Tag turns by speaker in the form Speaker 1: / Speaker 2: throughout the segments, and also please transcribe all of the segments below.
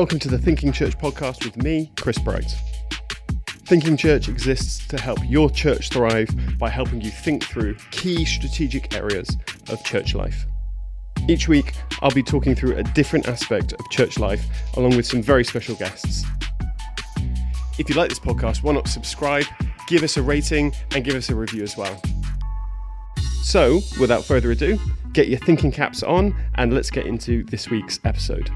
Speaker 1: Welcome to the Thinking Church podcast with me, Chris Bright. Thinking Church exists to help your church thrive by helping you think through key strategic areas of church life. Each week, I'll be talking through a different aspect of church life along with some very special guests. If you like this podcast, why not subscribe, give us a rating, and give us a review as well. So, without further ado, get your thinking caps on and let's get into this week's episode.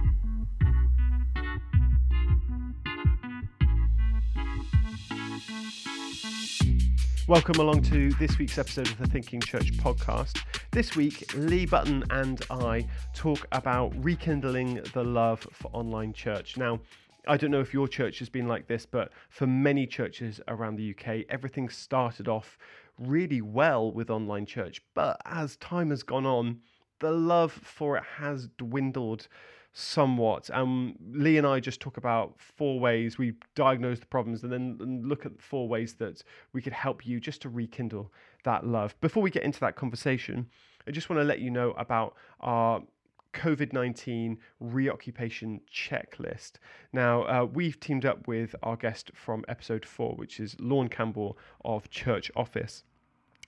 Speaker 1: Welcome along to this week's episode of the Thinking Church podcast. This week, Lee Button and I talk about rekindling the love for online church. Now, I don't know if your church has been like this, but for many churches around the UK, everything started off really well with online church. But as time has gone on, the love for it has dwindled somewhat. Um, Lee and I just talk about four ways we diagnose the problems and then look at four ways that we could help you just to rekindle that love. Before we get into that conversation, I just want to let you know about our COVID 19 reoccupation checklist. Now, uh, we've teamed up with our guest from episode four, which is Lorne Campbell of Church Office.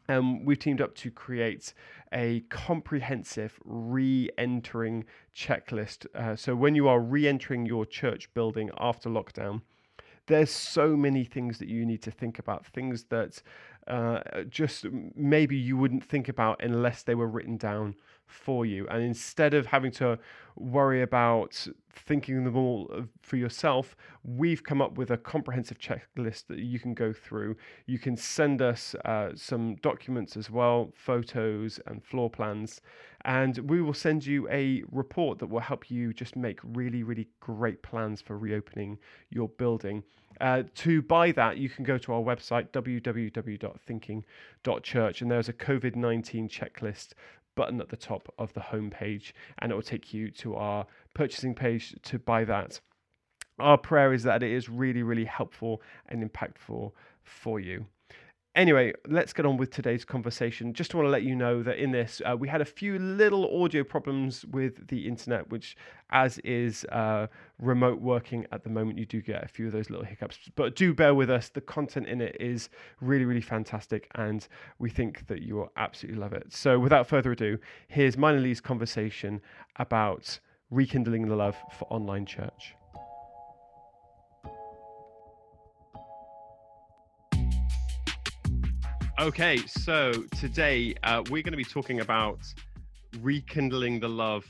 Speaker 1: Um, we've teamed up to create a comprehensive re entering checklist. Uh, so, when you are re entering your church building after lockdown, there's so many things that you need to think about, things that uh, just maybe you wouldn't think about unless they were written down for you. And instead of having to worry about thinking them all for yourself, we've come up with a comprehensive checklist that you can go through. You can send us uh, some documents as well, photos and floor plans, and we will send you a report that will help you just make really, really great plans for reopening your building. Uh, to buy that, you can go to our website, www.thinking.church, and there's a COVID 19 checklist button at the top of the homepage, and it will take you to our purchasing page to buy that. Our prayer is that it is really, really helpful and impactful for you. Anyway, let's get on with today's conversation. Just want to let you know that in this, uh, we had a few little audio problems with the internet, which, as is uh, remote working at the moment, you do get a few of those little hiccups. But do bear with us. The content in it is really, really fantastic, and we think that you will absolutely love it. So, without further ado, here's mine and Lee's conversation about rekindling the love for online church. Okay, so today uh, we're going to be talking about rekindling the love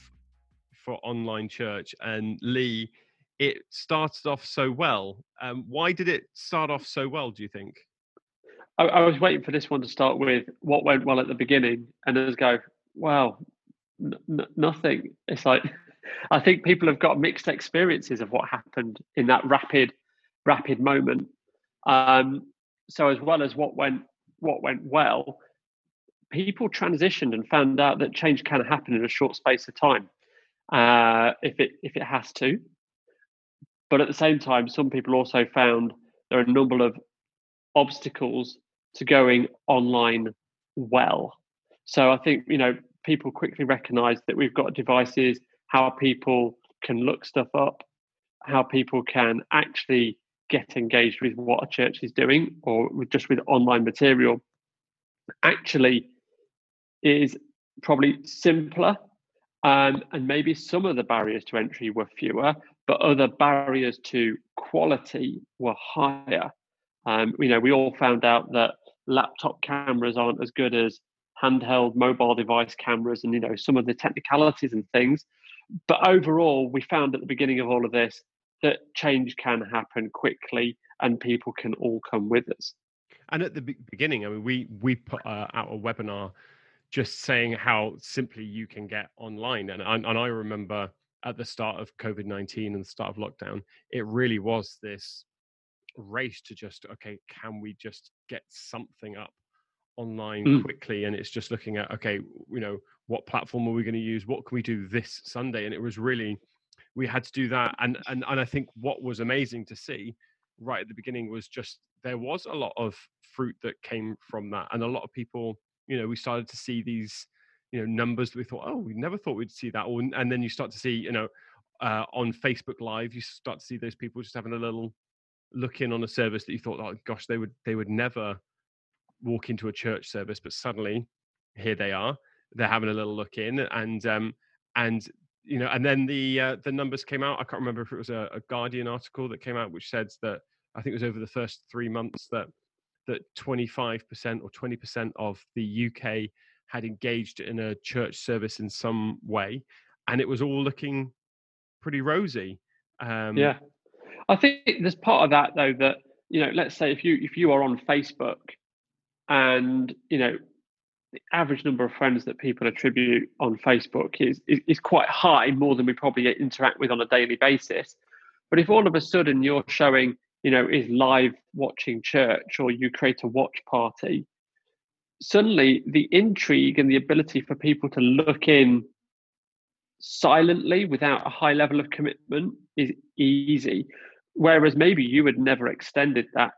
Speaker 1: for online church. And Lee, it started off so well. Um, why did it start off so well, do you think?
Speaker 2: I, I, was waiting for this one to start with what went well at the beginning and then go, wow, n- nothing. It's like, I think people have got mixed experiences of what happened in that rapid, rapid moment. Um, so as well as what went what went well, people transitioned and found out that change can happen in a short space of time uh, if it if it has to. But at the same time, some people also found there are a number of obstacles to going online well. So I think you know people quickly recognise that we've got devices, how people can look stuff up, how people can actually get engaged with what a church is doing or with just with online material. Actually is probably simpler um, and maybe some of the barriers to entry were fewer but other barriers to quality were higher. Um, you know we all found out that laptop cameras aren't as good as handheld mobile device cameras and you know some of the technicalities and things. But overall we found at the beginning of all of this that change can happen quickly and people can all come with us.
Speaker 1: And at the beginning, I mean, we we put uh, out a webinar just saying how simply you can get online, and and, and I remember at the start of COVID nineteen and the start of lockdown, it really was this race to just okay, can we just get something up online mm. quickly? And it's just looking at okay, you know, what platform are we going to use? What can we do this Sunday? And it was really we had to do that and and and i think what was amazing to see right at the beginning was just there was a lot of fruit that came from that and a lot of people you know we started to see these you know numbers that we thought oh we never thought we'd see that or, and then you start to see you know uh, on Facebook Live, you start to see those people just having a little look in on a service that you thought, oh gosh, they would they would never walk into a church service, but suddenly here they are. They're having a little look in, and um, and you know, and then the uh, the numbers came out. I can't remember if it was a, a Guardian article that came out, which said that I think it was over the first three months that that 25% or 20% of the UK had engaged in a church service in some way, and it was all looking pretty rosy.
Speaker 2: Um, yeah, I think there's part of that though that you know, let's say if you if you are on Facebook, and you know, the average number of friends that people attribute on Facebook is, is is quite high, more than we probably interact with on a daily basis. But if all of a sudden you're showing, you know, is live watching church, or you create a watch party, suddenly the intrigue and the ability for people to look in silently without a high level of commitment is easy whereas maybe you had never extended that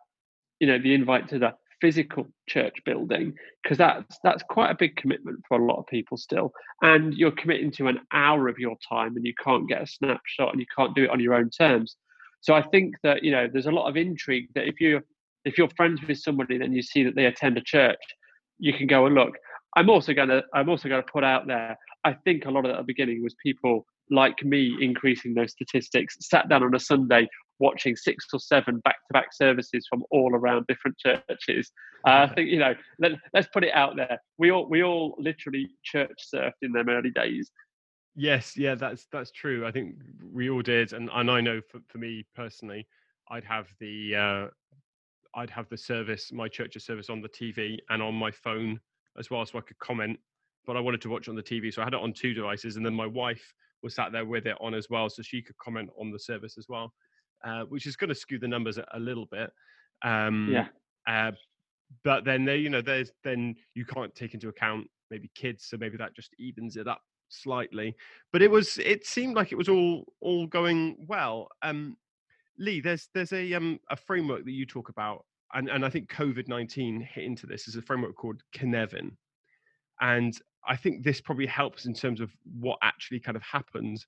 Speaker 2: you know the invite to the physical church building because that's that's quite a big commitment for a lot of people still. And you're committing to an hour of your time and you can't get a snapshot and you can't do it on your own terms. So i think that you know there's a lot of intrigue that if you if you're friends with somebody then you see that they attend a church you can go and look i'm also going to i'm also going to put out there. I think a lot of at the beginning was people like me increasing those statistics sat down on a sunday watching six or seven back-to-back services from all around different churches. Uh, I think you know, let, us put it out there. We all we all literally church surfed in them early days.
Speaker 1: Yes, yeah, that's that's true. I think we all did, and and I know for, for me personally, I'd have the uh, I'd have the service, my church's service on the TV and on my phone as well, so I could comment. But I wanted to watch on the TV, so I had it on two devices, and then my wife was sat there with it on as well, so she could comment on the service as well uh, which is going to skew the numbers a, a little bit.
Speaker 2: Um, yeah. Uh,
Speaker 1: but then there, you know, there's then you can't take into account maybe kids, so maybe that just evens it up slightly. But it was, it seemed like it was all all going well. Um, Lee, there's there's a um a framework that you talk about, and and I think COVID nineteen hit into this is a framework called Cynefin, and I think this probably helps in terms of what actually kind of happens.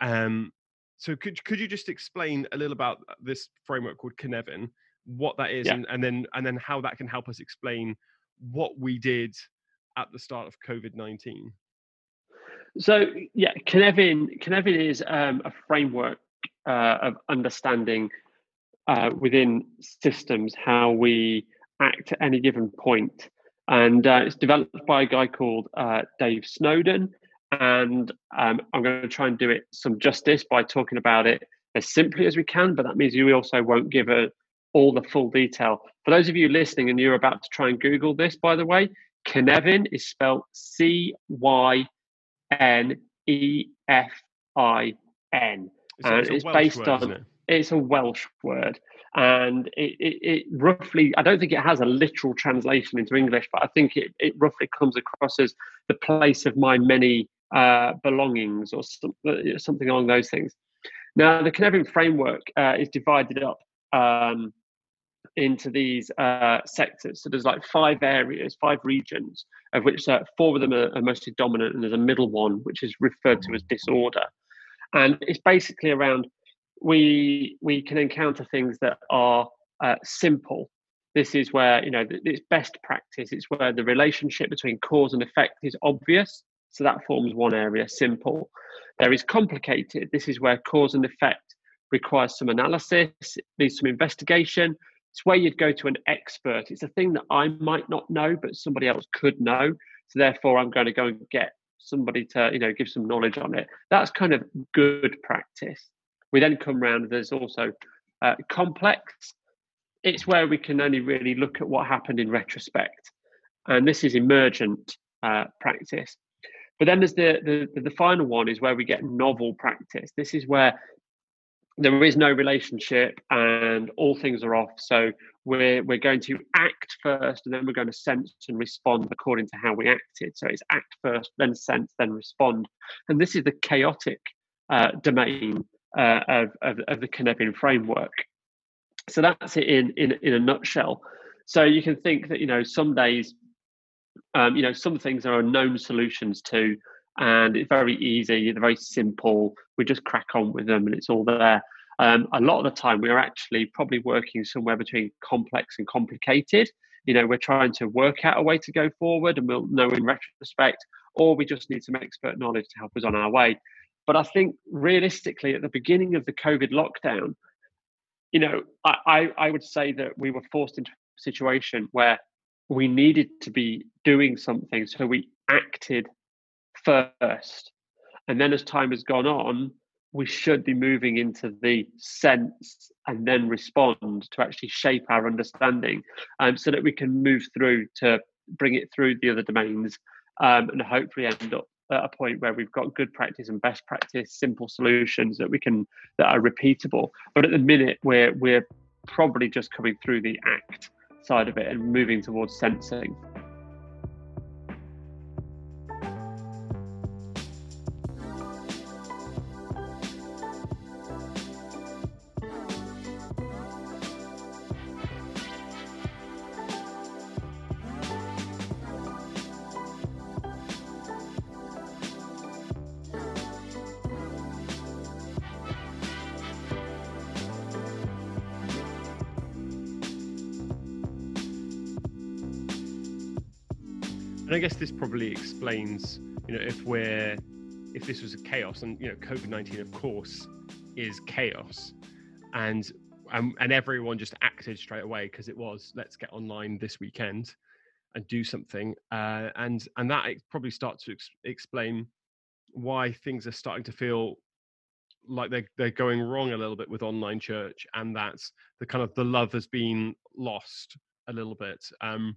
Speaker 1: Um, so could could you just explain a little about uh, this framework called Cynefin, what that is, yeah. and, and then and then how that can help us explain what we did at the start of COVID nineteen?
Speaker 2: So yeah, Cynefin Cynefin is um, a framework uh, of understanding uh, within systems how we act at any given point, and uh, it's developed by a guy called uh, Dave Snowden, and um, I'm going to try and do it some justice by talking about it as simply as we can, but that means you also won't give a, all the full detail. For those of you listening and you're about to try and Google this, by the way, Cynefin is spelled C Y N E F I N.
Speaker 1: And it's, it's based word, on, it?
Speaker 2: it's a Welsh word and it, it, it, roughly i don't think it has a literal translation into english but i think it, it roughly comes across as the place of my many uh, belongings or some, uh, something along those things now the Cynefin framework uh, is divided up um, into these uh, sectors so there's like five areas five regions of which uh, four of them are, are mostly dominant and there's a middle one which is referred to as disorder and it's basically around we we can encounter things that are uh, simple. This is where you know it's best practice. It's where the relationship between cause and effect is obvious. So that forms one area. Simple. There is complicated. This is where cause and effect requires some analysis, needs some investigation. It's where you'd go to an expert. It's a thing that I might not know, but somebody else could know. So therefore, I'm going to go and get somebody to you know give some knowledge on it. That's kind of good practice. We then come round, there's also uh, complex. It's where we can only really look at what happened in retrospect. And this is emergent uh, practice. But then there's the, the, the final one is where we get novel practice. This is where there is no relationship and all things are off. So we're we're going to act first and then we're going to sense and respond according to how we acted. So it's act first, then sense, then respond. And this is the chaotic uh, domain uh, of, of, of, the Cynefin framework. So that's it in, in, in a nutshell. So you can think that, you know, some days, um, you know, some things there are known solutions to, and it's very easy. They're very simple. We just crack on with them, and it's all there. Um, a lot of the time, we are actually probably working somewhere between complex and complicated. You know, we're trying to work out a way to go forward, and we'll know in retrospect, or we just need some expert knowledge to help us on our way. But I think realistically, at the beginning of the COVID lockdown, you know, I, I, I would say that we were forced into a situation where we needed to be doing something. So we acted first. And then as time has gone on, we should be moving into the sense and then respond to actually shape our understanding um, so that we can move through to bring it through the other domains um, and hopefully end up at a point where we've got good practice and best practice simple solutions that we can that are repeatable but at the minute we're we're probably just coming through the act side of it and moving towards sensing
Speaker 1: And I guess this probably explains, you know, if we're if this was a chaos, and you know, COVID nineteen, of course, is chaos, and um, and everyone just acted straight away because it was let's get online this weekend and do something, uh, and and that probably starts to ex- explain why things are starting to feel like they're they're going wrong a little bit with online church, and that's the kind of the love has been lost a little bit. Um,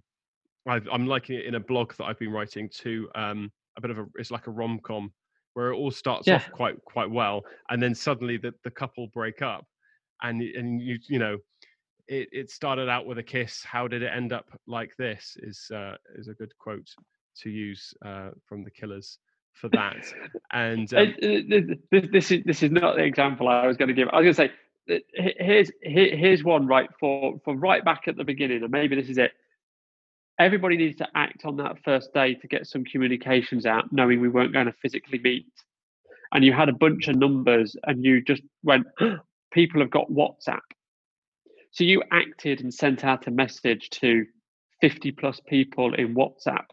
Speaker 1: i am liking it in a blog that I've been writing to um, a bit of a it's like a rom com where it all starts yeah. off quite quite well, and then suddenly the, the couple break up, and and you you know it, it started out with a kiss. How did it end up like this? Is uh, is a good quote to use uh, from the Killers for that. And um,
Speaker 2: this, this is this is not the example I was going to give. I was going to say here's here's one right for for right back at the beginning, and maybe this is it everybody needs to act on that first day to get some communications out, knowing we weren't going to physically meet. And you had a bunch of numbers, and you just went, people have got WhatsApp. So you acted and sent out a message to 50 plus people in WhatsApp,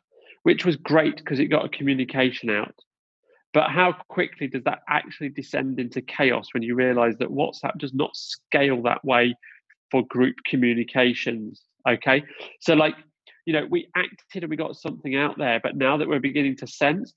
Speaker 2: which was great because it got a communication out. But how quickly does that actually descend into chaos when you realize that WhatsApp does not scale that way for group communications? Okay. So, like, you know, we acted and we got something out there, but now that we're beginning to sense,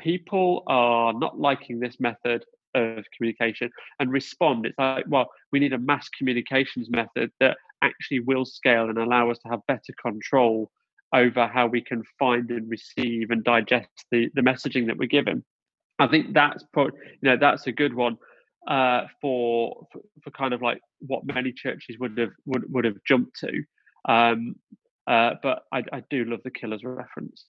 Speaker 2: people are not liking this method of communication and respond. It's like, well, we need a mass communications method that actually will scale and allow us to have better control over how we can find and receive and digest the, the messaging that we're given. I think that's put, you know that's a good one uh, for, for, for kind of like what many churches would have would, would have jumped to. Um, uh, but I, I, do love the Killers reference.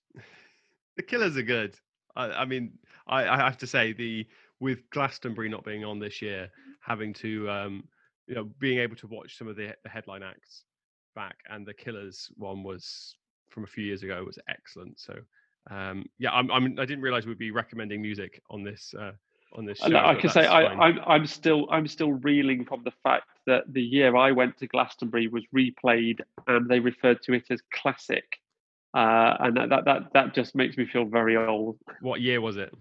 Speaker 1: the Killers are good. I, I mean, I, I, have to say the with Glastonbury not being on this year, having to um, you know being able to watch some of the, the headline acts back, and the Killers one was from a few years ago was excellent. So um, yeah, I'm, I'm I didn't realize we'd be recommending music on this uh, on this show.
Speaker 2: I can say I, I'm I'm still I'm still reeling from the fact that the year I went to Glastonbury was replayed and they referred to it as classic, uh, and that, that that that just makes me feel very old.
Speaker 1: What year was it?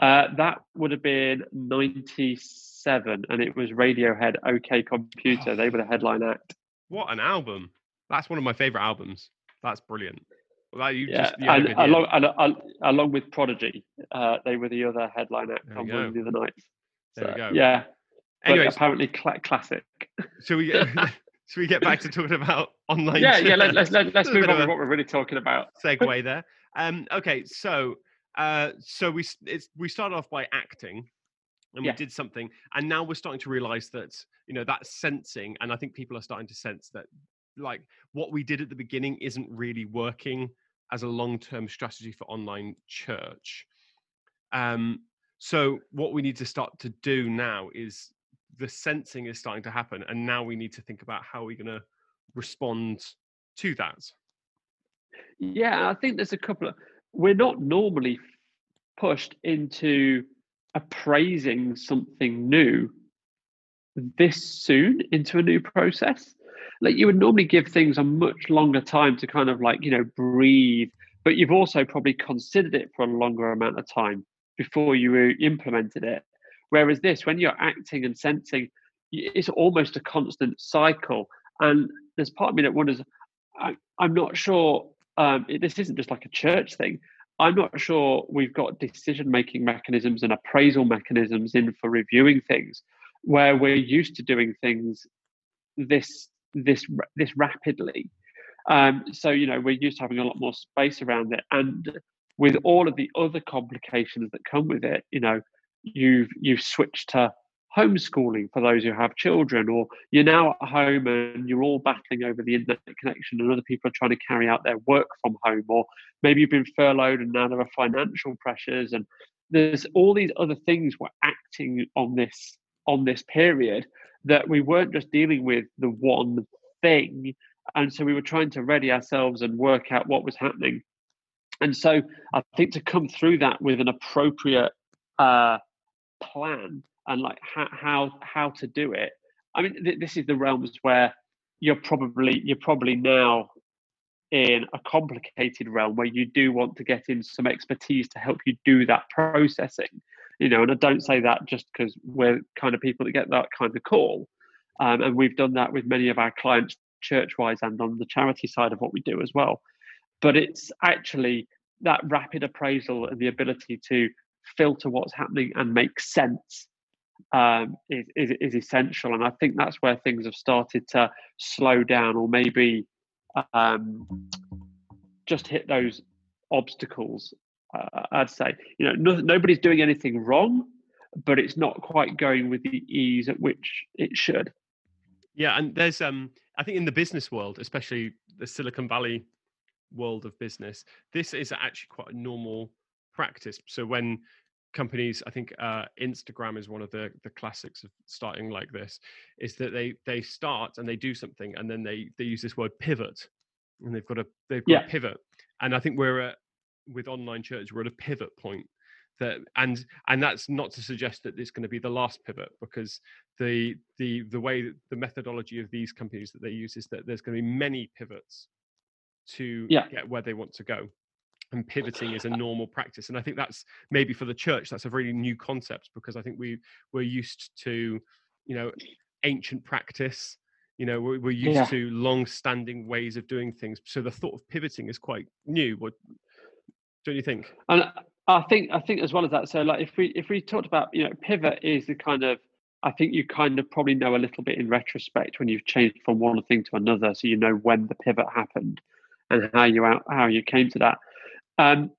Speaker 2: Uh, that would have been '97, and it was Radiohead. OK Computer. They were the headline act.
Speaker 1: What an album! That's one of my favorite albums. That's brilliant.
Speaker 2: Well, yeah, just, and along, and, along with Prodigy, uh, they were the other headline act on one of the other nights. So, there we go. Yeah. Anyway, apparently cl- classic.
Speaker 1: Should we get? should we get back to talking about online?
Speaker 2: Yeah, yeah. Let, us let's, let's move on to what we're really talking about.
Speaker 1: segue there. Um, okay, so uh, so we it's, we started off by acting, and yeah. we did something, and now we're starting to realize that you know that sensing, and I think people are starting to sense that like what we did at the beginning isn't really working as a long-term strategy for online church. Um, so what we need to start to do now is the sensing is starting to happen, and now we need to think about how we're going to respond to that.
Speaker 2: Yeah, I think there's a couple of. We're not normally pushed into appraising something new this soon into a new process. Like you would normally give things a much longer time to kind of like, you know, breathe, but you've also probably considered it for a longer amount of time before you implemented it. Whereas this, when you're acting and sensing, it's almost a constant cycle. And there's part of me that wonders, I, am not sure, um, this isn't just like a church thing. I'm not sure we've got decision making mechanisms and appraisal mechanisms in for reviewing things where we're used to doing things this this this rapidly. Um, so you know we're used to having a lot more space around it, and with all of the other complications that come with it, you know, you've you've switched to homeschooling for those who have children, or you're now at home and you're all battling over the internet connection, and other people are trying to carry out their work from home, or maybe you've been furloughed and now there are financial pressures, and there's all these other things we're acting on this on this period that we weren't just dealing with the one thing. And so we were trying to ready ourselves and work out what was happening. And so I think to come through that with an appropriate uh, plan and like how, how how to do it. I mean, th- this is the realms where you're probably you're probably now in a complicated realm where you do want to get in some expertise to help you do that processing you know and i don't say that just because we're kind of people that get that kind of call um, and we've done that with many of our clients church-wise and on the charity side of what we do as well. But it's actually that rapid appraisal and the ability to filter what's happening and make sense um, is, is, is essential and i think that's where things have started to slow down or maybe um, just hit those obstacles I'd say, you know, no, nobody's doing anything wrong, but it's not quite going with the ease at which it should.
Speaker 1: Yeah, and there's um, I think in the business world, especially the Silicon Valley world of business, this is actually quite a normal practice. So when companies i think uh, instagram is one of the the classics of starting like this is that they they start and they do something and then they they use this word pivot and they've got a they've got yeah. a pivot and i think we're at with online church we're at a pivot point that and and that's not to suggest that it's going to be the last pivot because the the the way the methodology of these companies that they use is that there's going to be many pivots to yeah. get where they want to go and pivoting is a uh, uh, normal uh. practice and i think that's maybe for the church that's a really new concept because i think we we're used to you know ancient practice you know we're, we're used yeah. to long standing ways of doing things so the thought of pivoting is quite new what don't you think?
Speaker 2: And I think I think as well as that. So like if we if we talked about you know pivot is the kind of I think you kind of probably know a little bit in retrospect when you've changed from one thing to another, so you know when the pivot happened and how you out how you came to that. Um,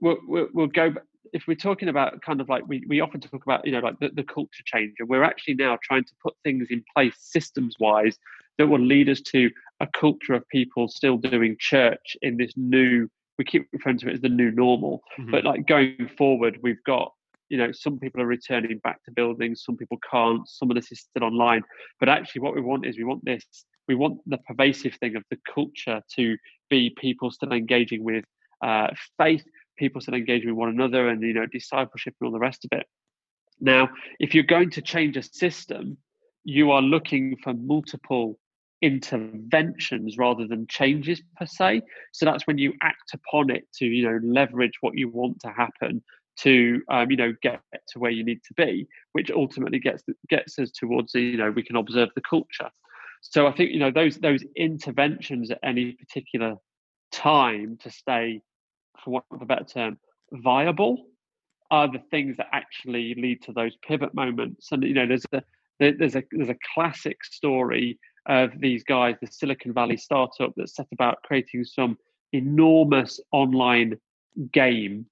Speaker 2: we'll, we'll, we'll go if we're talking about kind of like we, we often talk about you know like the, the culture change and we're actually now trying to put things in place systems wise that will lead us to a culture of people still doing church in this new we keep referring to it as the new normal. Mm-hmm. But like going forward, we've got you know some people are returning back to buildings, some people can't. Some of this is still online. But actually, what we want is we want this. We want the pervasive thing of the culture to be people still engaging with uh, faith, people still engaging with one another, and you know discipleship and all the rest of it. Now, if you're going to change a system, you are looking for multiple interventions rather than changes per se. So that's when you act upon it to, you know, leverage what you want to happen to, um, you know, get to where you need to be, which ultimately gets gets us towards, you know, we can observe the culture. So I think you know those those interventions at any particular time to stay, for want of a better term, viable are the things that actually lead to those pivot moments. And you know, there's a there's a there's a classic story of these guys, the Silicon Valley startup that set about creating some enormous online game,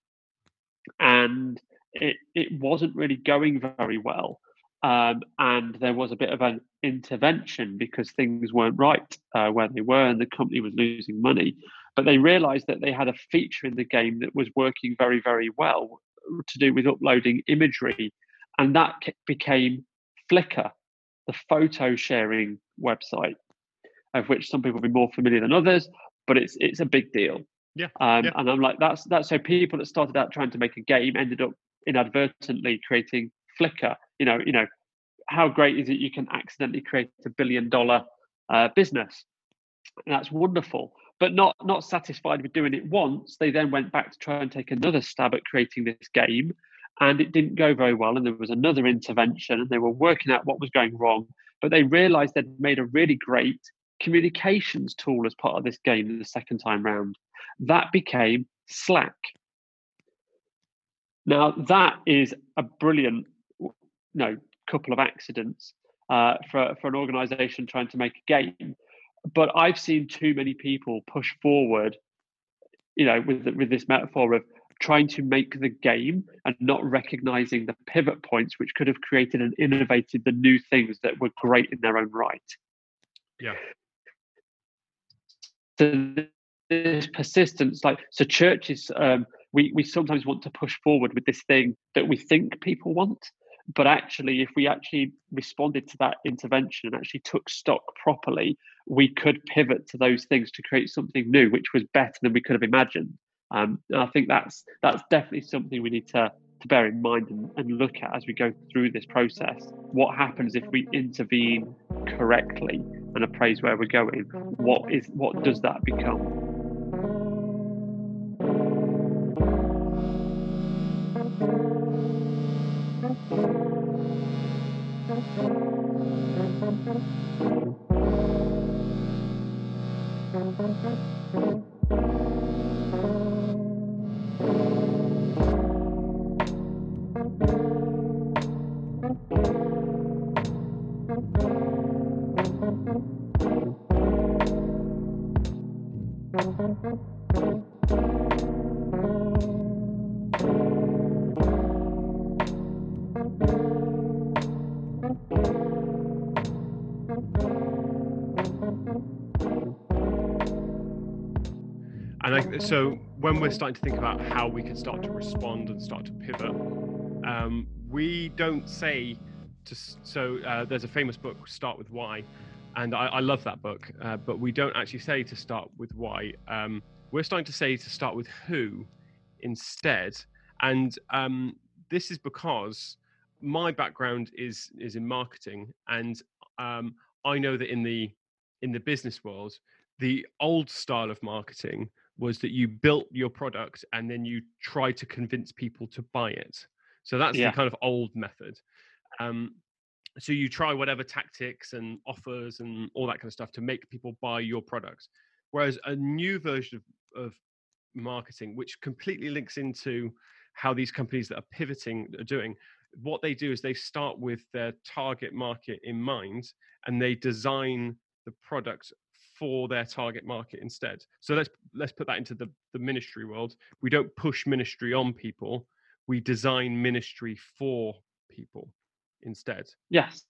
Speaker 2: and it it wasn't really going very well. Um, and there was a bit of an intervention because things weren't right uh, where they were, and the company was losing money. But they realised that they had a feature in the game that was working very, very well to do with uploading imagery, and that became Flickr, the photo sharing website, of which some people will be more familiar than others, but it's it's a big deal.
Speaker 1: Yeah,
Speaker 2: um,
Speaker 1: yeah.
Speaker 2: and I'm like, that's that's so people that started out trying to make a game ended up inadvertently creating Flickr. You know, you know, how great is it you can accidentally create a billion dollar uh, business? And that's wonderful. But not not satisfied with doing it once, they then went back to try and take another stab at creating this game, and it didn't go very well. And there was another intervention, and they were working out what was going wrong. But they realised they'd made a really great communications tool as part of this game the second time round. That became Slack. Now that is a brilliant, you know, couple of accidents uh, for for an organisation trying to make a game. But I've seen too many people push forward, you know, with with this metaphor of trying to make the game and not recognizing the pivot points which could have created and innovated the new things that were great in their own right.
Speaker 1: Yeah.
Speaker 2: So this persistence, like so, churches, um, we we sometimes want to push forward with this thing that we think people want, but actually, if we actually responded to that intervention and actually took stock properly, we could pivot to those things to create something new, which was better than we could have imagined. Um, and I think that's that's definitely something we need to to bear in mind and, and look at as we go through this process. What happens if we intervene correctly and appraise where we're going? What is what does that become?
Speaker 1: And I, so when we're starting to think about how we can start to respond and start to pivot, um, we don't say to. So uh, there's a famous book, Start with Why, and I, I love that book. Uh, but we don't actually say to start with why. Um, we're starting to say to start with who instead, and um, this is because my background is is in marketing, and um, I know that in the in the business world, the old style of marketing was that you built your product and then you try to convince people to buy it. So that's
Speaker 2: Yeah.
Speaker 1: the kind of old method. Um, so you try whatever tactics and offers and all that kind of stuff to make people buy your product. Whereas a new version of, of marketing, which completely links into how these companies that are pivoting are doing, what they do is they start with their target market in mind and they design the product for their target market instead. So let's let's put that into the, the ministry world. We don't push ministry on people. We design ministry for people instead.
Speaker 2: Yes.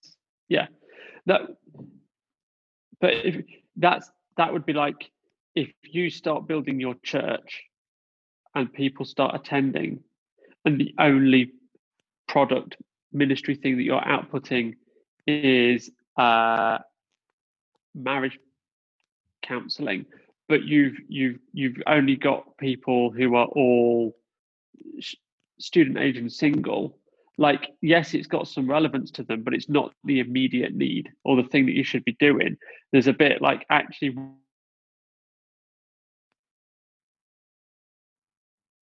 Speaker 2: Yeah. That but if that's that would be like if you start building your church and people start attending and the only product ministry thing that you're outputting is uh marriage counseling but you've you've you've only got people who are all s- student age and single like yes it's got some relevance to them but it's not the immediate need or the thing that you should be doing. There's a bit like actually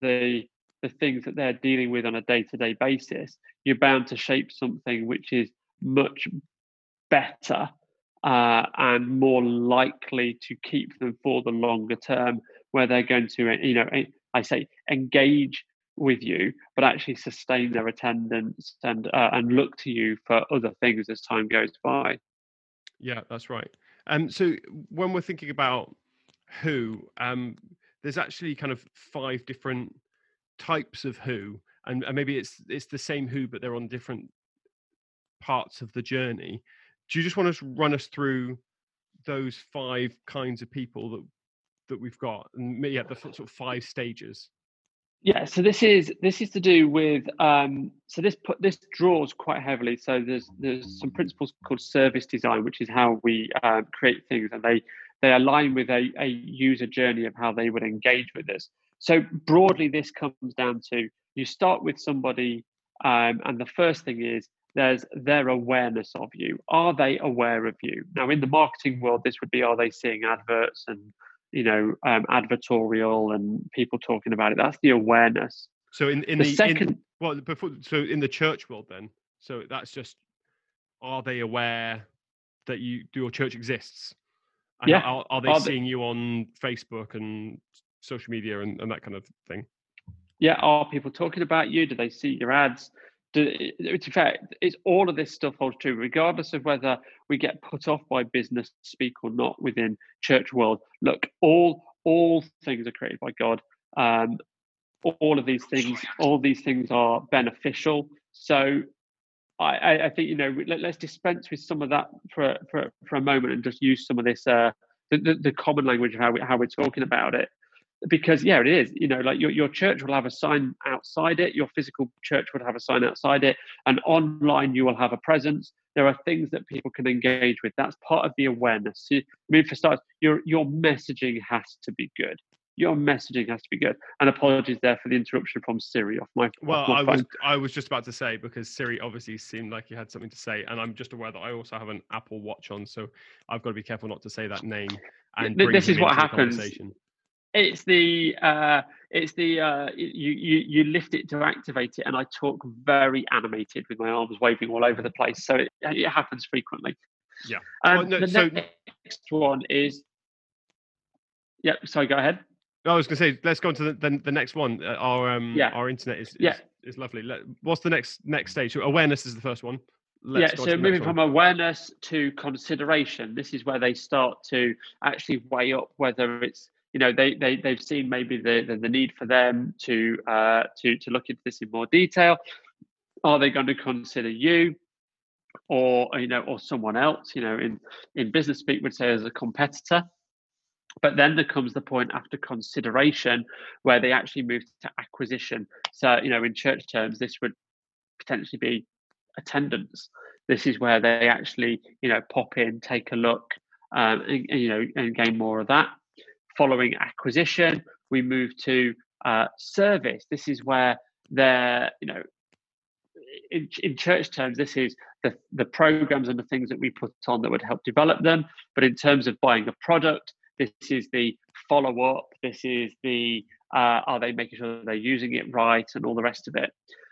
Speaker 2: the the things that they're dealing with on a day-to-day basis you're bound to shape something which is much better uh, and more likely to keep them for the longer term where they're going to you know i say engage with you but actually sustain their attendance and uh, and look to you for other things as time goes by
Speaker 1: Yeah, that's right. Um, so when we're thinking about who, um, there's actually kind of five different types of who, and, and maybe it's it's the same who, but they're on different parts of the journey. Do you just want to run us through those five kinds of people that that we've got, and yeah, the sort of five stages?
Speaker 2: Yeah, so this is this is to do with um, so this put this draws quite heavily. So there's there's some principles called service design, which is how we uh, create things, and they they align with a, a user journey of how they would engage with this. So broadly, this comes down to you start with somebody, um, and the first thing is there's their awareness of you. Are they aware of you? Now, in the marketing world, this would be are they seeing adverts and you know um, advertorial and people talking about it? That's the awareness.
Speaker 1: So in in
Speaker 2: The
Speaker 1: the,
Speaker 2: second-
Speaker 1: in, well before so in the church world then so that's just are they aware that you do your church exists? And
Speaker 2: Yeah.
Speaker 1: Are, are they
Speaker 2: Are they-
Speaker 1: seeing you on Facebook and social media and, and that kind of thing?
Speaker 2: yeah, are people talking about you? Do they see your ads? Do, it's in fact, it's all of this stuff holds true, regardless of whether we get put off by business speak or not within church world. Look, all all things are created by God. Um, all of these things, all these things are beneficial. So, I, I, I think you know let, us dispense with some of that for for for a moment and just use some of this uh, the, the, the common language of how we how we're talking about it because yeah it is you know like your, your church will have a sign outside it your physical church would have a sign outside it and online you will have a presence there are things that people can engage with that's part of the awareness i mean for starters your your messaging has to be good your messaging has to be good and apologies there for the interruption from siri off my, off
Speaker 1: Well,
Speaker 2: my iPhone.
Speaker 1: was I was just about to say because Siri obviously seemed like he had something to say, and I'm just aware that I also have an Apple Watch on, so I've got to be careful not to say that name. And bring
Speaker 2: this is what happens. It's the uh it's the uh you you you lift it to activate it and i talk very animated with my arms waving all over the place so it, it happens frequently
Speaker 1: Yeah.
Speaker 2: um,
Speaker 1: Well, no,
Speaker 2: the
Speaker 1: so-
Speaker 2: next one is yep sorry go ahead
Speaker 1: I was going to say let's go on to the, the, the next one. Uh, our um
Speaker 2: Yeah.
Speaker 1: our internet is is,
Speaker 2: Yeah.
Speaker 1: is lovely. Let, what's the next next stage? So awareness is the first one. Let's
Speaker 2: yeah so moving from awareness to consideration this is where they start to actually weigh up whether it's you know they, they they've seen maybe the, the the need for them to uh to to look into this in more detail. Are they going to consider you or you know or someone else? You know in in business speak would say as a competitor. But then there comes the point after consideration where they actually move to acquisition. So you know in church terms this would potentially be attendance. This is where they actually you know pop in take a look um, and, and, you know and gain more of that following acquisition we move to uh, service. This is where they're you know in, in church terms this is the, the programs and the things that we put on that would help develop them. But in terms of buying a product this is the follow up this is the uh, are they making sure they're using it right and all the rest of it.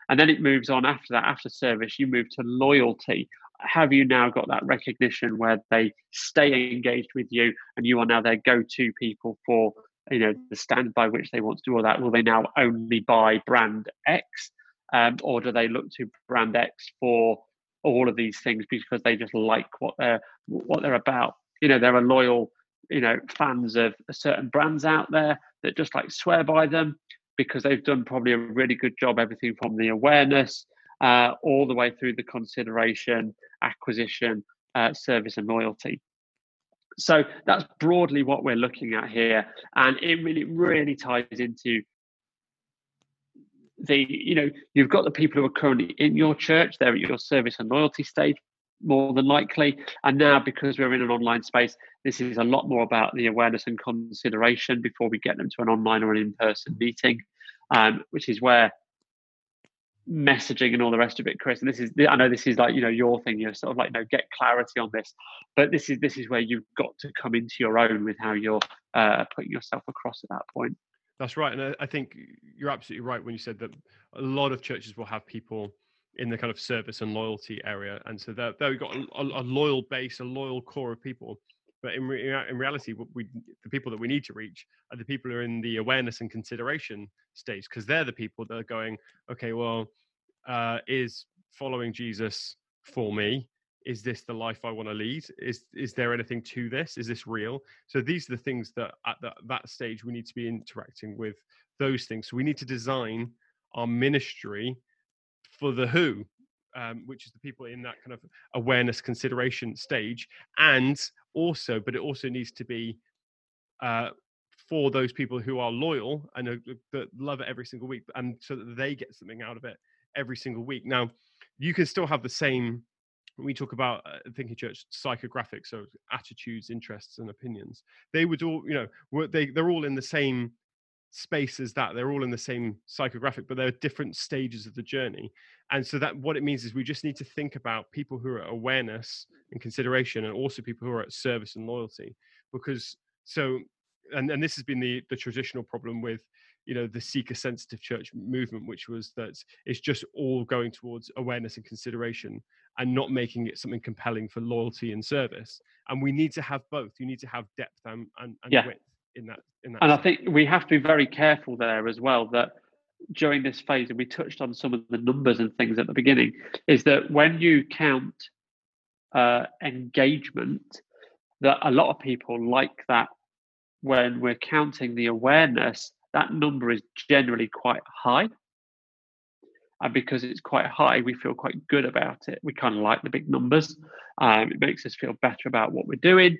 Speaker 2: And then it moves on after that. After service you move to loyalty have you now got that recognition where they stay engaged with you and you are now their go-to people for you know the stand by which they want to do all that? Will they now only buy brand x um, or do they look to brand x for all of these things because they just like what they're what they're about? You know there are loyal you know fans of certain brands out there that just like swear by them because they've done probably a really good job everything from the awareness uh, all the way through the consideration acquisition uh, service and loyalty. So that's broadly what we're looking at here and it really really ties into the you know you've got the people who are currently in your church they're at your service and loyalty stage more than likely and now because we're in an online space this is a lot more about the awareness and consideration before we get them to an online or an in-person meeting um, which is where messaging and all the rest of it chris. And this is i know this is like you know your thing you're sort of like no get clarity on this. But this is this is where you've got to come into your own with how you're uh, putting yourself across at that point.
Speaker 1: That's right, and I, think you're absolutely right when you said that a lot of churches will have people in the kind of service and loyalty area, and so they've they've got a, a, a loyal base, a loyal core of people. But in re- in reality, what we the people that we need to reach are the people who are in the awareness and consideration stage, because they're the people that are going, okay, well, uh, is following Jesus for me? Is this the life I want to lead? Is is there anything to this? Is this real? So these are the things that at that, that stage we need to be interacting with those things. So we need to design our ministry for the who, um, which is the people in that kind of awareness consideration stage, and also, but it also needs to be uh, for those people who are loyal and are, that love it every single week, and so that they get something out of it every single week. Now, you can still have the same we talk about uh, thinking church psychographics so attitudes interests and opinions they would all you know they they're all in the same space as that they're all in the same psychographic but they're different stages of the journey. And so that what it means is we just need to think about people who are at awareness and consideration and also people who are at service and loyalty. Because so and, and this has been the the traditional problem with you know the seeker sensitive church movement which was that it's just all going towards awareness and consideration and not making it something compelling for loyalty and service. And we need to have both. You need to have depth and, and, and yeah. width in that in that
Speaker 2: and sense. i think we have to be very careful there as well that during this phase and we touched on some of the numbers and things at the beginning is that when you count uh, engagement that a lot of people like that when we're counting the awareness that number is generally quite high. And because it's quite high, we feel quite good about it. We kind of like the big numbers. Um, it makes us feel better about what we're doing.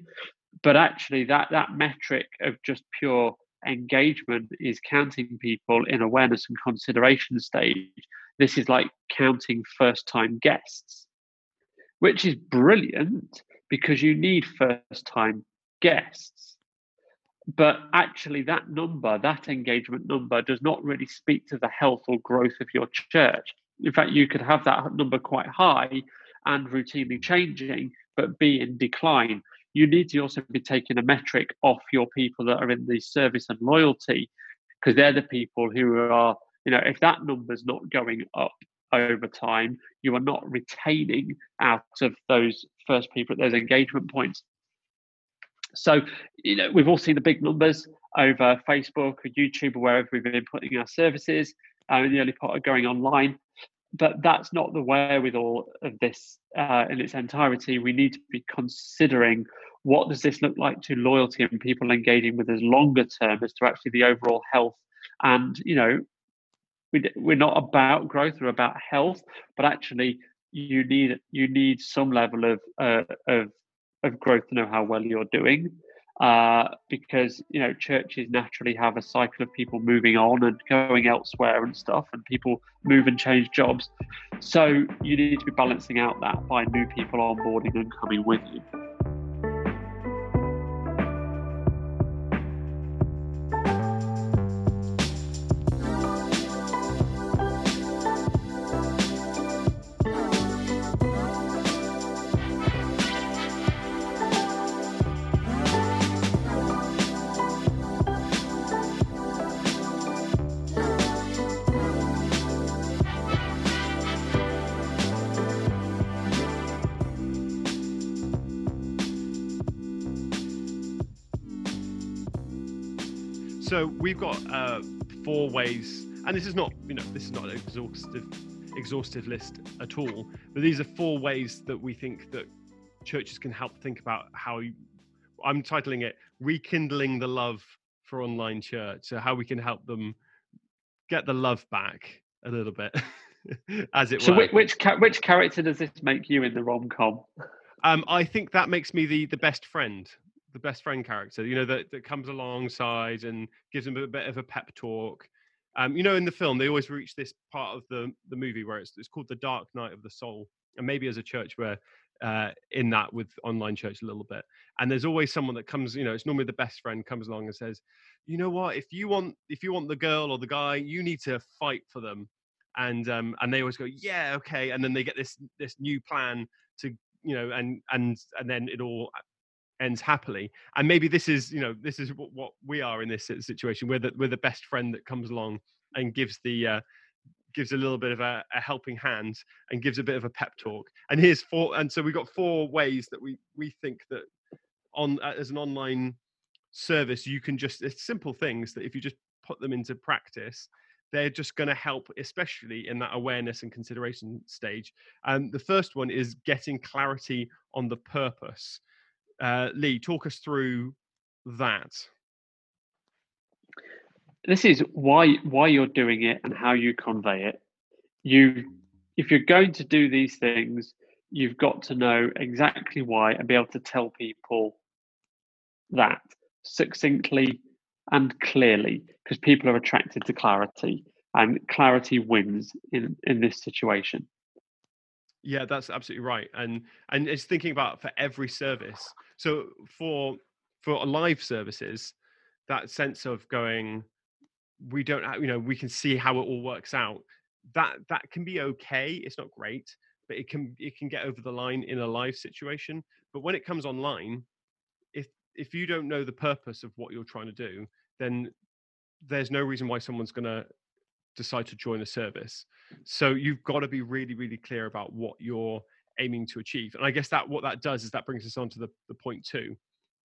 Speaker 2: But actually, that that metric of just pure engagement is counting people in awareness and consideration stage. This is like counting first time guests, which is brilliant because you need first time guests. But actually that number that engagement number does not really speak to the health or growth of your church. In fact you could have that number quite high and routinely changing but be in decline you need to also be taking a metric off your people that are in the service and loyalty because they're the people who are you know if that number's not going up over time you are not retaining out of those first people at those engagement points so, you know, we've all seen the big numbers over Facebook or YouTube or wherever we've been putting our services uh, in the early part of going online. But that's not the wherewithal of this uh, in its entirety. We need to be considering what does this look like to loyalty and people engaging with us longer term as to actually the overall health. And, you know, we, we're not about growth, we're about health, but actually you need you need some level of uh, of of growth to know how well you're doing. Uh, because you know churches naturally have a cycle of people moving on and going elsewhere and stuff, and people move and change jobs. So you need to be balancing out that by new people onboarding and coming with you.
Speaker 1: So we've got uh, four ways, and this is not, you know, this is not an exhaustive, exhaustive list at all. But these are four ways that we think that churches can help think about how. You, I'm titling it "Rekindling the Love for Online Church." So how we can help them get the love back a little bit, as it
Speaker 2: so
Speaker 1: were.
Speaker 2: So which which character does this make you in the rom com?
Speaker 1: Um, I think that makes me the the best friend the best friend character, you know, that, that comes alongside and gives them a bit of a pep talk. Um, you know, in the film, they always reach this part of the the movie where it's it's called the Dark Night of the Soul, and maybe as a church we're uh, in that with online church a little bit. And there's always someone that comes, you know, it's normally the best friend comes along and says, you know what, if you want if you want the girl or the guy, you need to fight for them. And um, and they always go, yeah, okay. And then they get this this new plan to you know and and and then it all ends happily and maybe this is you know this is what, what we are in this situation. We're the, we're the best friend that comes along and gives the uh, gives a little bit of a, a, helping hand and gives a bit of a pep talk. And here's four and so we've got four ways that we we think that on uh, as an online service you can just it's simple things that if you just put them into practice they're just going to help especially in that awareness and consideration stage. And the first one is getting clarity on the purpose uh, Lee, talk us through that.
Speaker 2: This is why why you're doing it and how you convey it. You, if you're going to do these things, you've got to know exactly why and be able to tell people that succinctly and clearly, because people are attracted to clarity, and clarity wins in in this situation.
Speaker 1: Yeah, that's absolutely right. And and it's thinking about for every service. So for for live services, that sense of going, we don't you know, we can see how it all works out. That that can be okay. It's not great, but it can it can get over the line in a live situation. But when it comes online, if if you don't know the purpose of what you're trying to do, then there's no reason why someone's going to decide to join a service. So you've got to be really, really clear about what you're aiming to achieve. And I guess that what that does is that brings us on to the, the point two,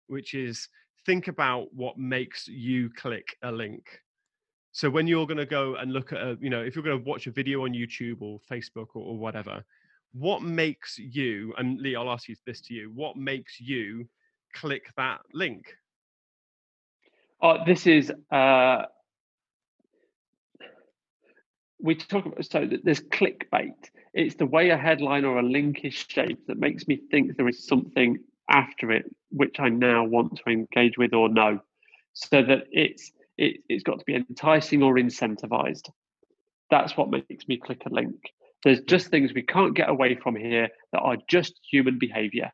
Speaker 1: which is think about what makes you click a link. So when you're going to go and look at, a, you know, if you're going to watch a video on YouTube or Facebook or, or whatever, what makes you, and Lee, I'll ask you this to you, what makes you click that link?
Speaker 2: Oh, this is uh, we talk about so there's clickbait. It's the way a headline or a link is shaped that makes me think there is something after it which I now want to engage with or know, so that it's it, it's got to be enticing or incentivized. That's what makes me click a link. There's just things we can't get away from here that are just human behavior.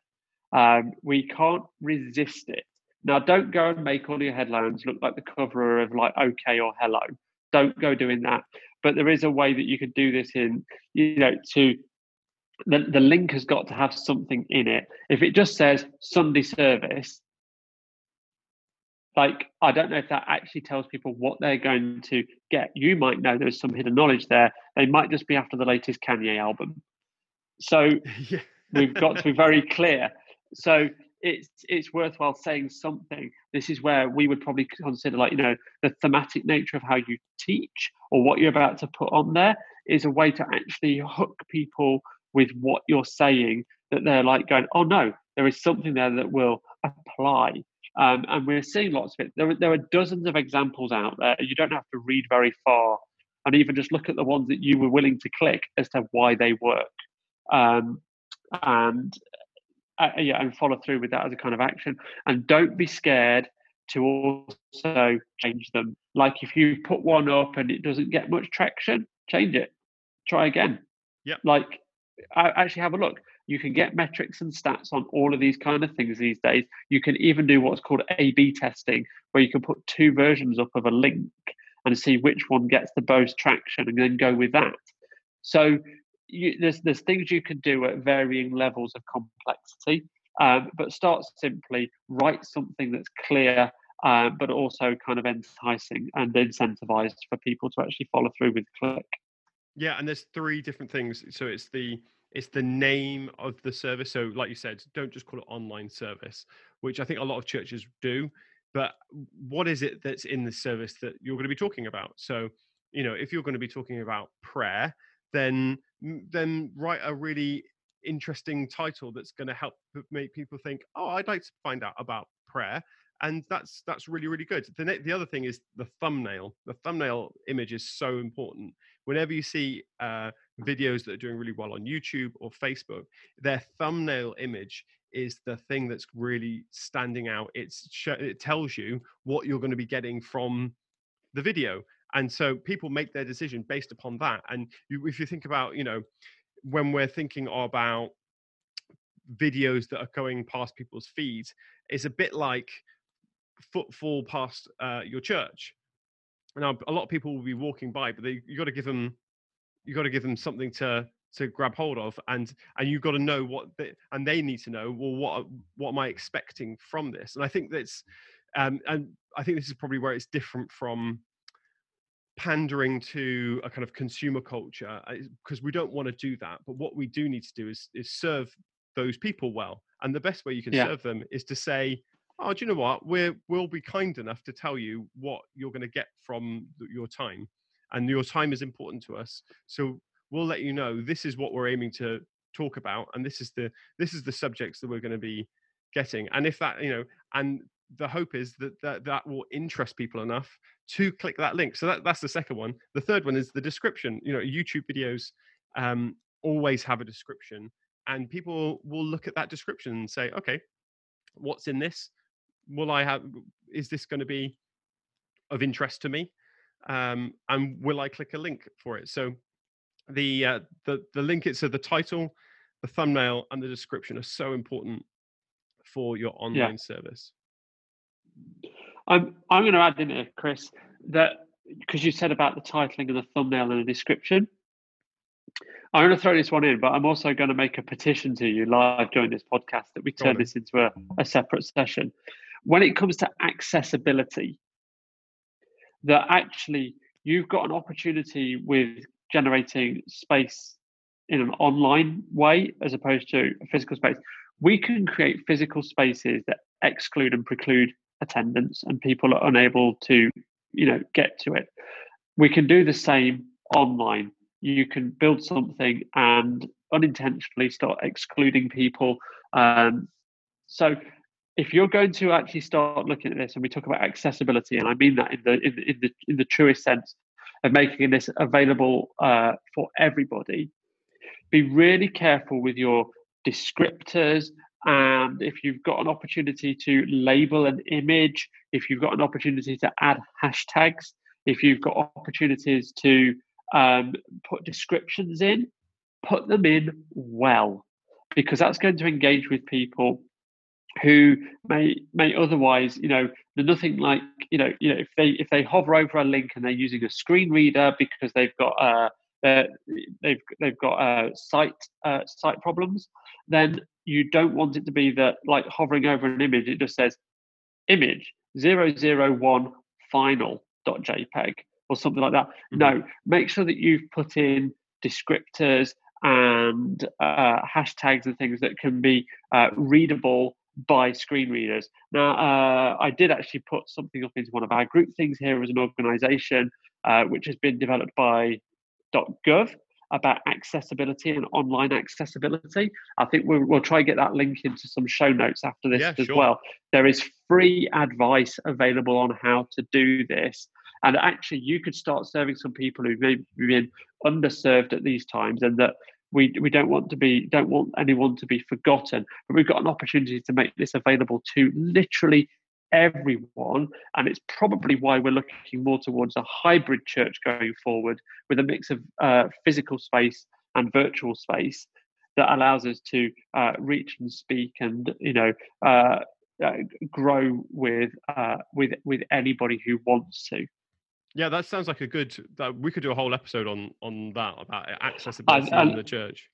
Speaker 2: Um, we can't resist it. Now, don't go and make all your headlines look like the cover of like OK or Hello. Don't go doing that but there is a way that you could do this in you know to the, the link has got to have something in it. If it just says sunday service like i don't know if that actually tells people what they're going to get. You might know there's some hidden knowledge there. They might just be after the latest kanye album. So yeah. we've got to be very clear. So it's it's worthwhile saying something. This is where we would probably consider like you know the thematic nature of how you teach or what you're about to put on there is a way to actually hook people with what you're saying that they're like going oh no there is something there that will apply. Um, and we're seeing lots of it. There, there are dozens of examples out there you don't have to read very far and even just look at the ones that you were willing to click as to why they work. Um, and uh, yeah, and follow through with that as a kind of action. And don't be scared to also change them. Like if you put one up and it doesn't get much traction, change it. Try again.
Speaker 1: Yeah.
Speaker 2: Like I actually have a look. You can get metrics and stats on all of these kind of things these days. You can even do what's called A/B testing, where you can put two versions up of a link and see which one gets the most traction, and then go with that. So you, there's there's things you can do at varying levels of complexity, um, but start simply. Write something that's clear, uh, but also kind of enticing and incentivized for people to actually follow through with click.
Speaker 1: Yeah, and there's three different things. So it's the it's the name of the service. So like you said, don't just call it online service, which I think a lot of churches do. But what is it that's in the service that you're going to be talking about? So you know, if you're going to be talking about prayer, then then write a really interesting title that's going to help make people think, oh, I'd like to find out about prayer. And that's that's really really good. The the other thing is the thumbnail. The thumbnail image is so important. Whenever you see uh, videos that are doing really well on YouTube or Facebook, their thumbnail image is the thing that's really standing out. It's it tells you what you're going to be getting from the video and so people make their decision based upon that and you, if you think about you know when we're thinking about videos that are going past people's feeds it's a bit like footfall past uh, your church. Now a lot of people will be walking by but they, you got to give them you got to give them something to to grab hold of and and you've got to know what they, and they need to know well what what am i expecting from this? And i think that's um and i think this is probably where it's different from pandering to a kind of consumer culture because uh, we don't want to do that but what we do need to do is is serve those people well and the best way you can yeah. serve them is to say oh do you know what we're we'll be kind enough to tell you what you're going to get from your time and your time is important to us so we'll let you know this is what we're aiming to talk about and this is the this is the subjects that we're going to be getting and if that you know and the hope is that, that that will interest people enough to click that link. So that, that's the second one. The third one is the description. You know, YouTube videos um, always have a description, and people will look at that description and say, okay, what's in this? Will I have? Is this going to be of interest to me? Um, and will I click a link for it? So the uh, the the link. It's so the title the thumbnail and the description are so important for your online yeah. service.
Speaker 2: I'm I'm going to add in here, Chris, that because you said about the titling and the thumbnail and the description. I'm going to throw this one in, but I'm also going to make a petition to you live during this podcast that we turn this into a, a separate session. When it comes to accessibility, that actually you've got an opportunity with generating space in an online way as opposed to a physical space. We can create physical spaces that exclude and preclude attendance and people are unable to, you know, get to it. We can do the same online. You can build something and unintentionally start excluding people. Um, so if you're going to actually start looking at this and we talk about accessibility and i mean that in the in, in the in the truest sense of making this available uh, for everybody be really careful with your descriptors and if you've got an opportunity to label an image if you've got an opportunity to add hashtags if you've got opportunities to um, put descriptions in put them in well because that's going to engage with people who may may otherwise you know nothing like you know you know if they if they hover over a link and they're using a screen reader because they've got uh they've they've got uh, sight uh, sight problems, then you don't want it to be that like hovering over an image. It just says image 001 final dot jpeg or something like that. Mm-hmm. No, make sure that you've put in descriptors and uh, hashtags and things that can be uh, readable by screen readers. Now, uh, I did actually put something up into one of our group things here as an organization, uh, which has been developed by .gov about accessibility and online accessibility. I think we'll, we'll try and get that link into some show notes after this yeah, as sure. well. There is free advice available on how to do this. And actually, you could start serving some people who've maybe been underserved at these times and that we we don't want to be don't want anyone to be forgotten but we've got an opportunity to make this available to literally everyone and it's probably why we're looking more towards a hybrid church going forward with a mix of uh, physical space and virtual space that allows us to uh, reach and speak and you know uh, uh grow with uh, with with anybody who wants to
Speaker 1: yeah, that sounds like a good. That we could do a whole episode on on that about accessibility in the church.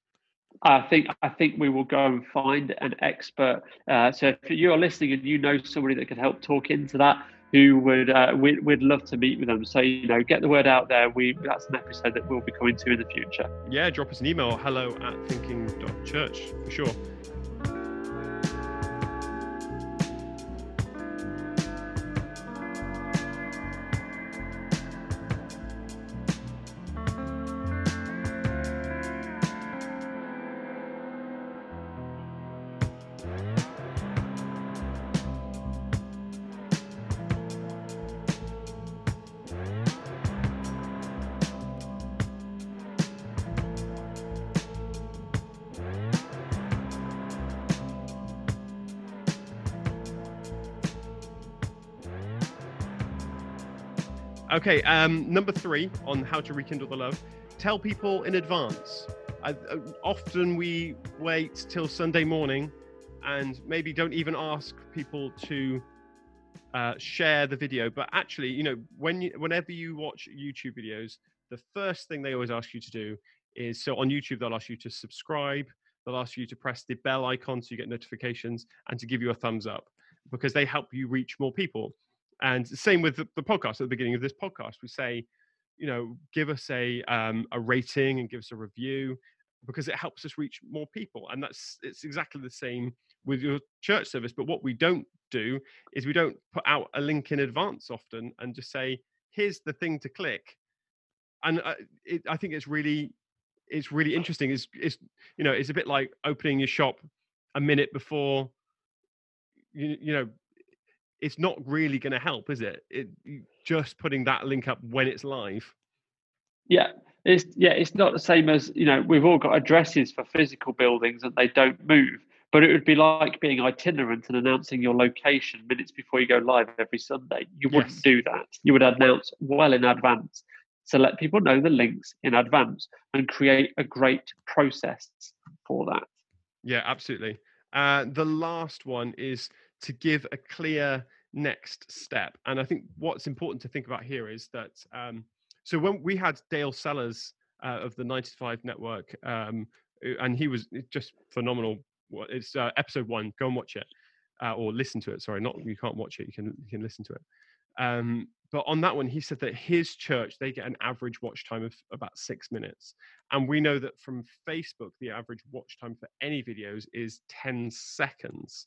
Speaker 2: I think I think we will go and find an expert. Uh, so if you're listening and you know somebody that could help talk into that, who would uh, we, we'd love to meet with them. So you know, get the word out there. We that's an episode that we'll be coming to in the future.
Speaker 1: Yeah, drop us an email. Hello at thinking.church for sure. Okay, um, number three on how to rekindle the love. Tell people in advance. uh, often we wait till Sunday morning and maybe don't even ask people to uh, share the video. But actually, you know, when you, whenever you watch YouTube videos, the first thing they always ask you to do is so on YouTube they'll ask you to subscribe, they'll ask you to press the bell icon so you get notifications, and to give you a thumbs up because they help you reach more people. And same with the, the, podcast at the beginning of this podcast, we say, you know, give us a um, a rating and give us a review because it helps us reach more people. And that's it's exactly the same with your church service. But what we don't do is we don't put out a link in advance often and just say, here's the thing to click. And uh, it, I think it's really it's really interesting. It's, it's you know it's a bit like opening your shop a minute before you, you know it's not really going to help, is it? it? Just putting that link up when it's live.
Speaker 2: Yeah, it's yeah, it's not the same as you know. We've all got addresses for physical buildings and they don't move. But it would be like being itinerant and announcing your location minutes before you go live every Sunday. You wouldn't yes. do that. You would announce well in advance to let people know the links in advance and create a great process for that.
Speaker 1: Yeah, absolutely. Uh, the last one is to give a clear next step. And I think what's important to think about here is that um, so when we had Dale Sellers uh, of the 95 Network, um, and he was just phenomenal. It's uh, episode one. Go and watch it, uh, or listen to it. Sorry, not you can't watch it. You can you can listen to it. Um, but on that one, he said that his church they get an average watch time of about six minutes, and we know that from Facebook the average watch time for any videos is 10 seconds.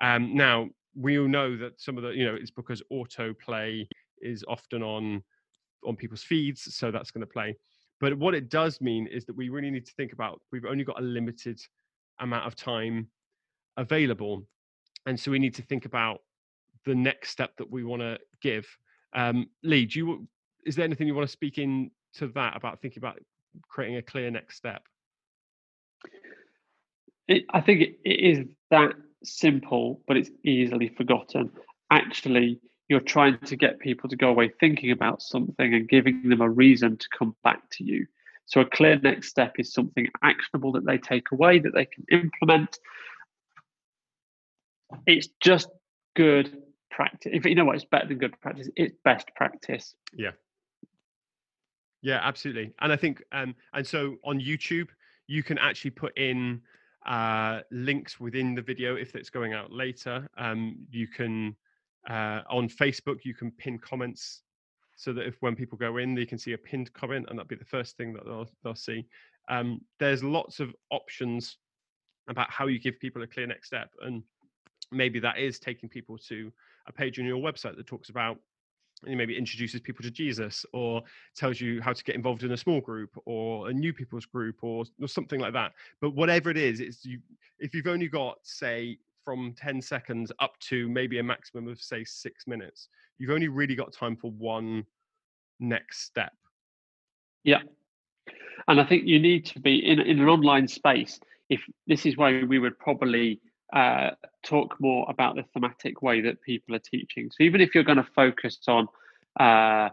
Speaker 1: Um, now we all know that some of the you know it's because autoplay is often on on people's feeds, so that's going to play. But what it does mean is that we really need to think about we've only got a limited amount of time available, and so we need to think about the next step that we want to give. Um, Lee, do you is there anything you want to speak in to that about thinking about creating a clear next step?
Speaker 2: It, I think it, it is that simple, but it's easily forgotten. Actually, you're trying to get people to go away thinking about something and giving them a reason to come back to you. So, a clear next step is something actionable that they take away that they can implement. It's just good practice. If you know what, it's better than good practice. It's best practice.
Speaker 1: Yeah. Yeah, absolutely. And I think, um, and so on YouTube, you can actually put in uh, links within the video if it's going out later. Um, you can uh, on Facebook you can pin comments so that if when people go in they can see a pinned comment and that'll be the first thing that they'll, they'll see. Um, there's lots of options about how you give people a clear next step and maybe that is taking people to a page on your website that talks about maybe introduces people to Jesus or tells you how to get involved in a small group or a new people's group or, or something like that. But whatever it is, it's you if you've only got say from 10 seconds up to maybe a maximum of say six minutes, you've only really got time for one next step.
Speaker 2: Yeah. And I think you need to be in, in an online space. If this is why we would probably uh, talk more about the thematic way that people are teaching. So even if you're going to focus on uh,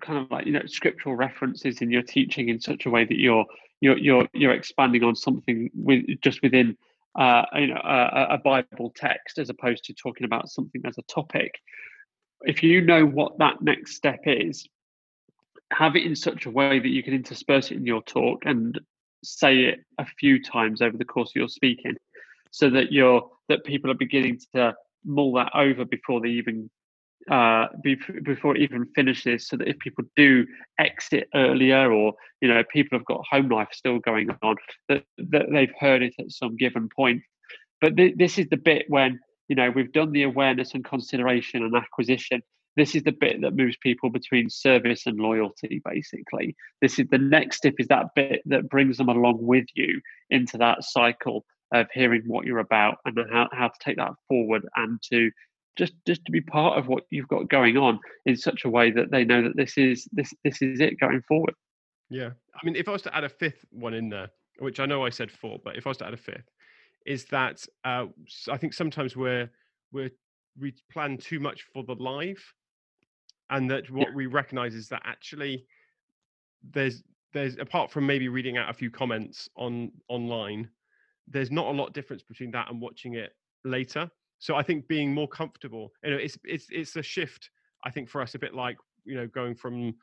Speaker 2: kind of like you know scriptural references in your teaching in such a way that you're you're you're you're expanding on something with just within uh, you know a, a Bible text as opposed to talking about something as a topic. If you know what that next step is, have it in such a way that you can intersperse it in your talk and say it a few times over the course of your speaking so that you're that people are beginning to mull that over before they even uh, before it even finishes, so that if people do exit earlier, or you know people have got home life still going on, that, that they've heard it at some given point. But th- this is the bit when you know we've done the awareness and consideration and acquisition, this is the bit that moves people between service and loyalty basically. This is the next step is that bit that brings them along with you into that cycle of hearing what you're about and how, how to take that forward and to just just to be part of what you've got going on in such a way that they know that this is this this is it going forward.
Speaker 1: Yeah. I mean if i was to add a fifth one in there which i know i said four but if i was to add a fifth is that uh, i think sometimes we're we're we plan too much for the live and that what yeah. we recognize is that actually there's there's apart from maybe reading out a few comments on online there's not a lot difference between that and watching it later so i think being more comfortable you know it's it's it's a shift i think for us a bit like you know going from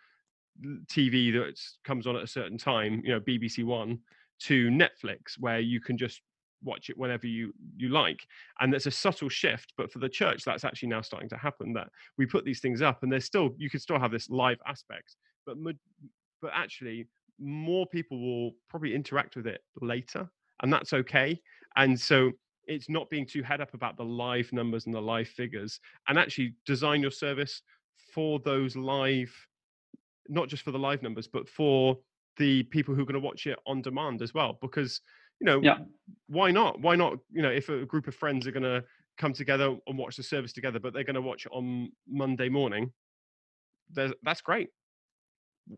Speaker 1: tv that comes on at a certain time you know bbc one to netflix where you can just watch it whenever you you like and there's a subtle shift but for the church that's actually now starting to happen that we put these things up and there's still you can still have this live aspect but but actually more people will probably interact with it later and that's okay and so it's not being too head up about the live numbers and the live figures and actually design your service for those live not just for the live numbers but for the people who are going to watch it on demand as well because you know, yeah. why not? Why not? You know, if a group of friends are going to come together and watch the service together, but they're going to watch it on Monday morning, that's great.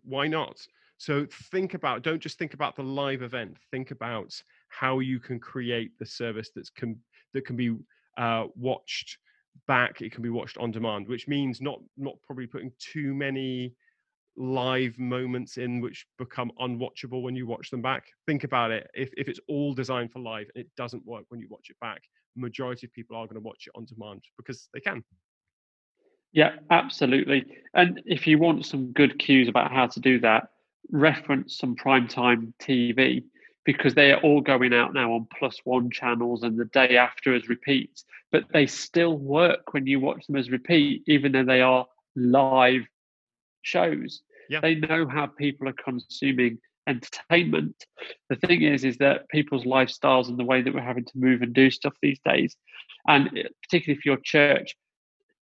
Speaker 1: Why not? So think about, don't just think about the live event. Think about how you can create the service that's can that can be uh, watched back. It can be watched on demand, which means not not probably putting too many live moments in which become unwatchable when you watch them back. Think about it. If, if it's all designed for live and it doesn't work when you watch it back, majority of people are going to watch it on demand because they can.
Speaker 2: Yeah, absolutely. And if you want some good cues about how to do that, reference some primetime TV because they are all going out now on plus one channels and the day after as repeats, but they still work when you watch them as repeat, even though they are live shows. Yeah. They know how people are consuming entertainment. The thing is, is that people's lifestyles and the way that we're having to move and do stuff these days, and particularly if your church,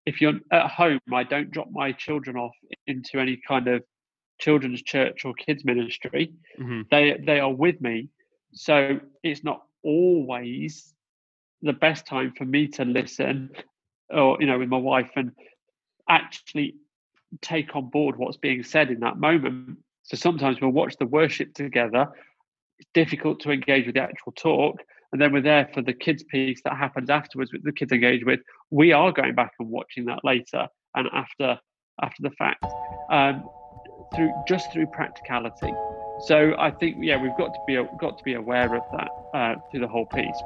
Speaker 2: if you're at home, I don't drop my children off into any kind of children's church or kids ministry. Mm-hmm. They they are with me, so it's not always the best time for me to listen, or you know, with my wife and actually take on board what's being said in that moment. So sometimes we'll watch the worship together. It's difficult to engage with the actual talk. And then we're there for the kids piece that happens afterwards with the kids engaged with. We are going back and watching that later and after after the fact. Um, through just through practicality. So I think yeah, we've got to be got to be aware of that uh, through the whole piece.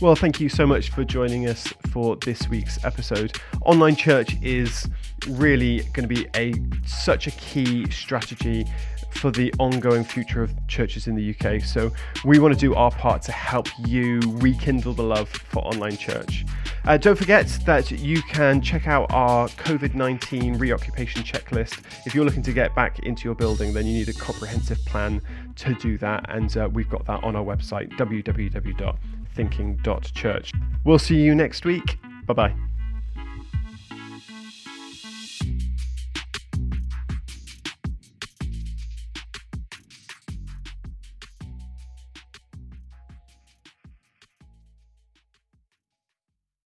Speaker 1: Well, thank you so much for joining us for this week's episode. Online church is really going to be a such a key strategy for the ongoing future of churches in the UK. So we want to do our part to help you rekindle the love for online church. Uh, don't forget that you can check out our COVID 19 reoccupation checklist. If you're looking to get back into your building, then you need a comprehensive plan to do that. And uh, we've got that on our website, www thinking.church. We'll see you next week. Bye bye.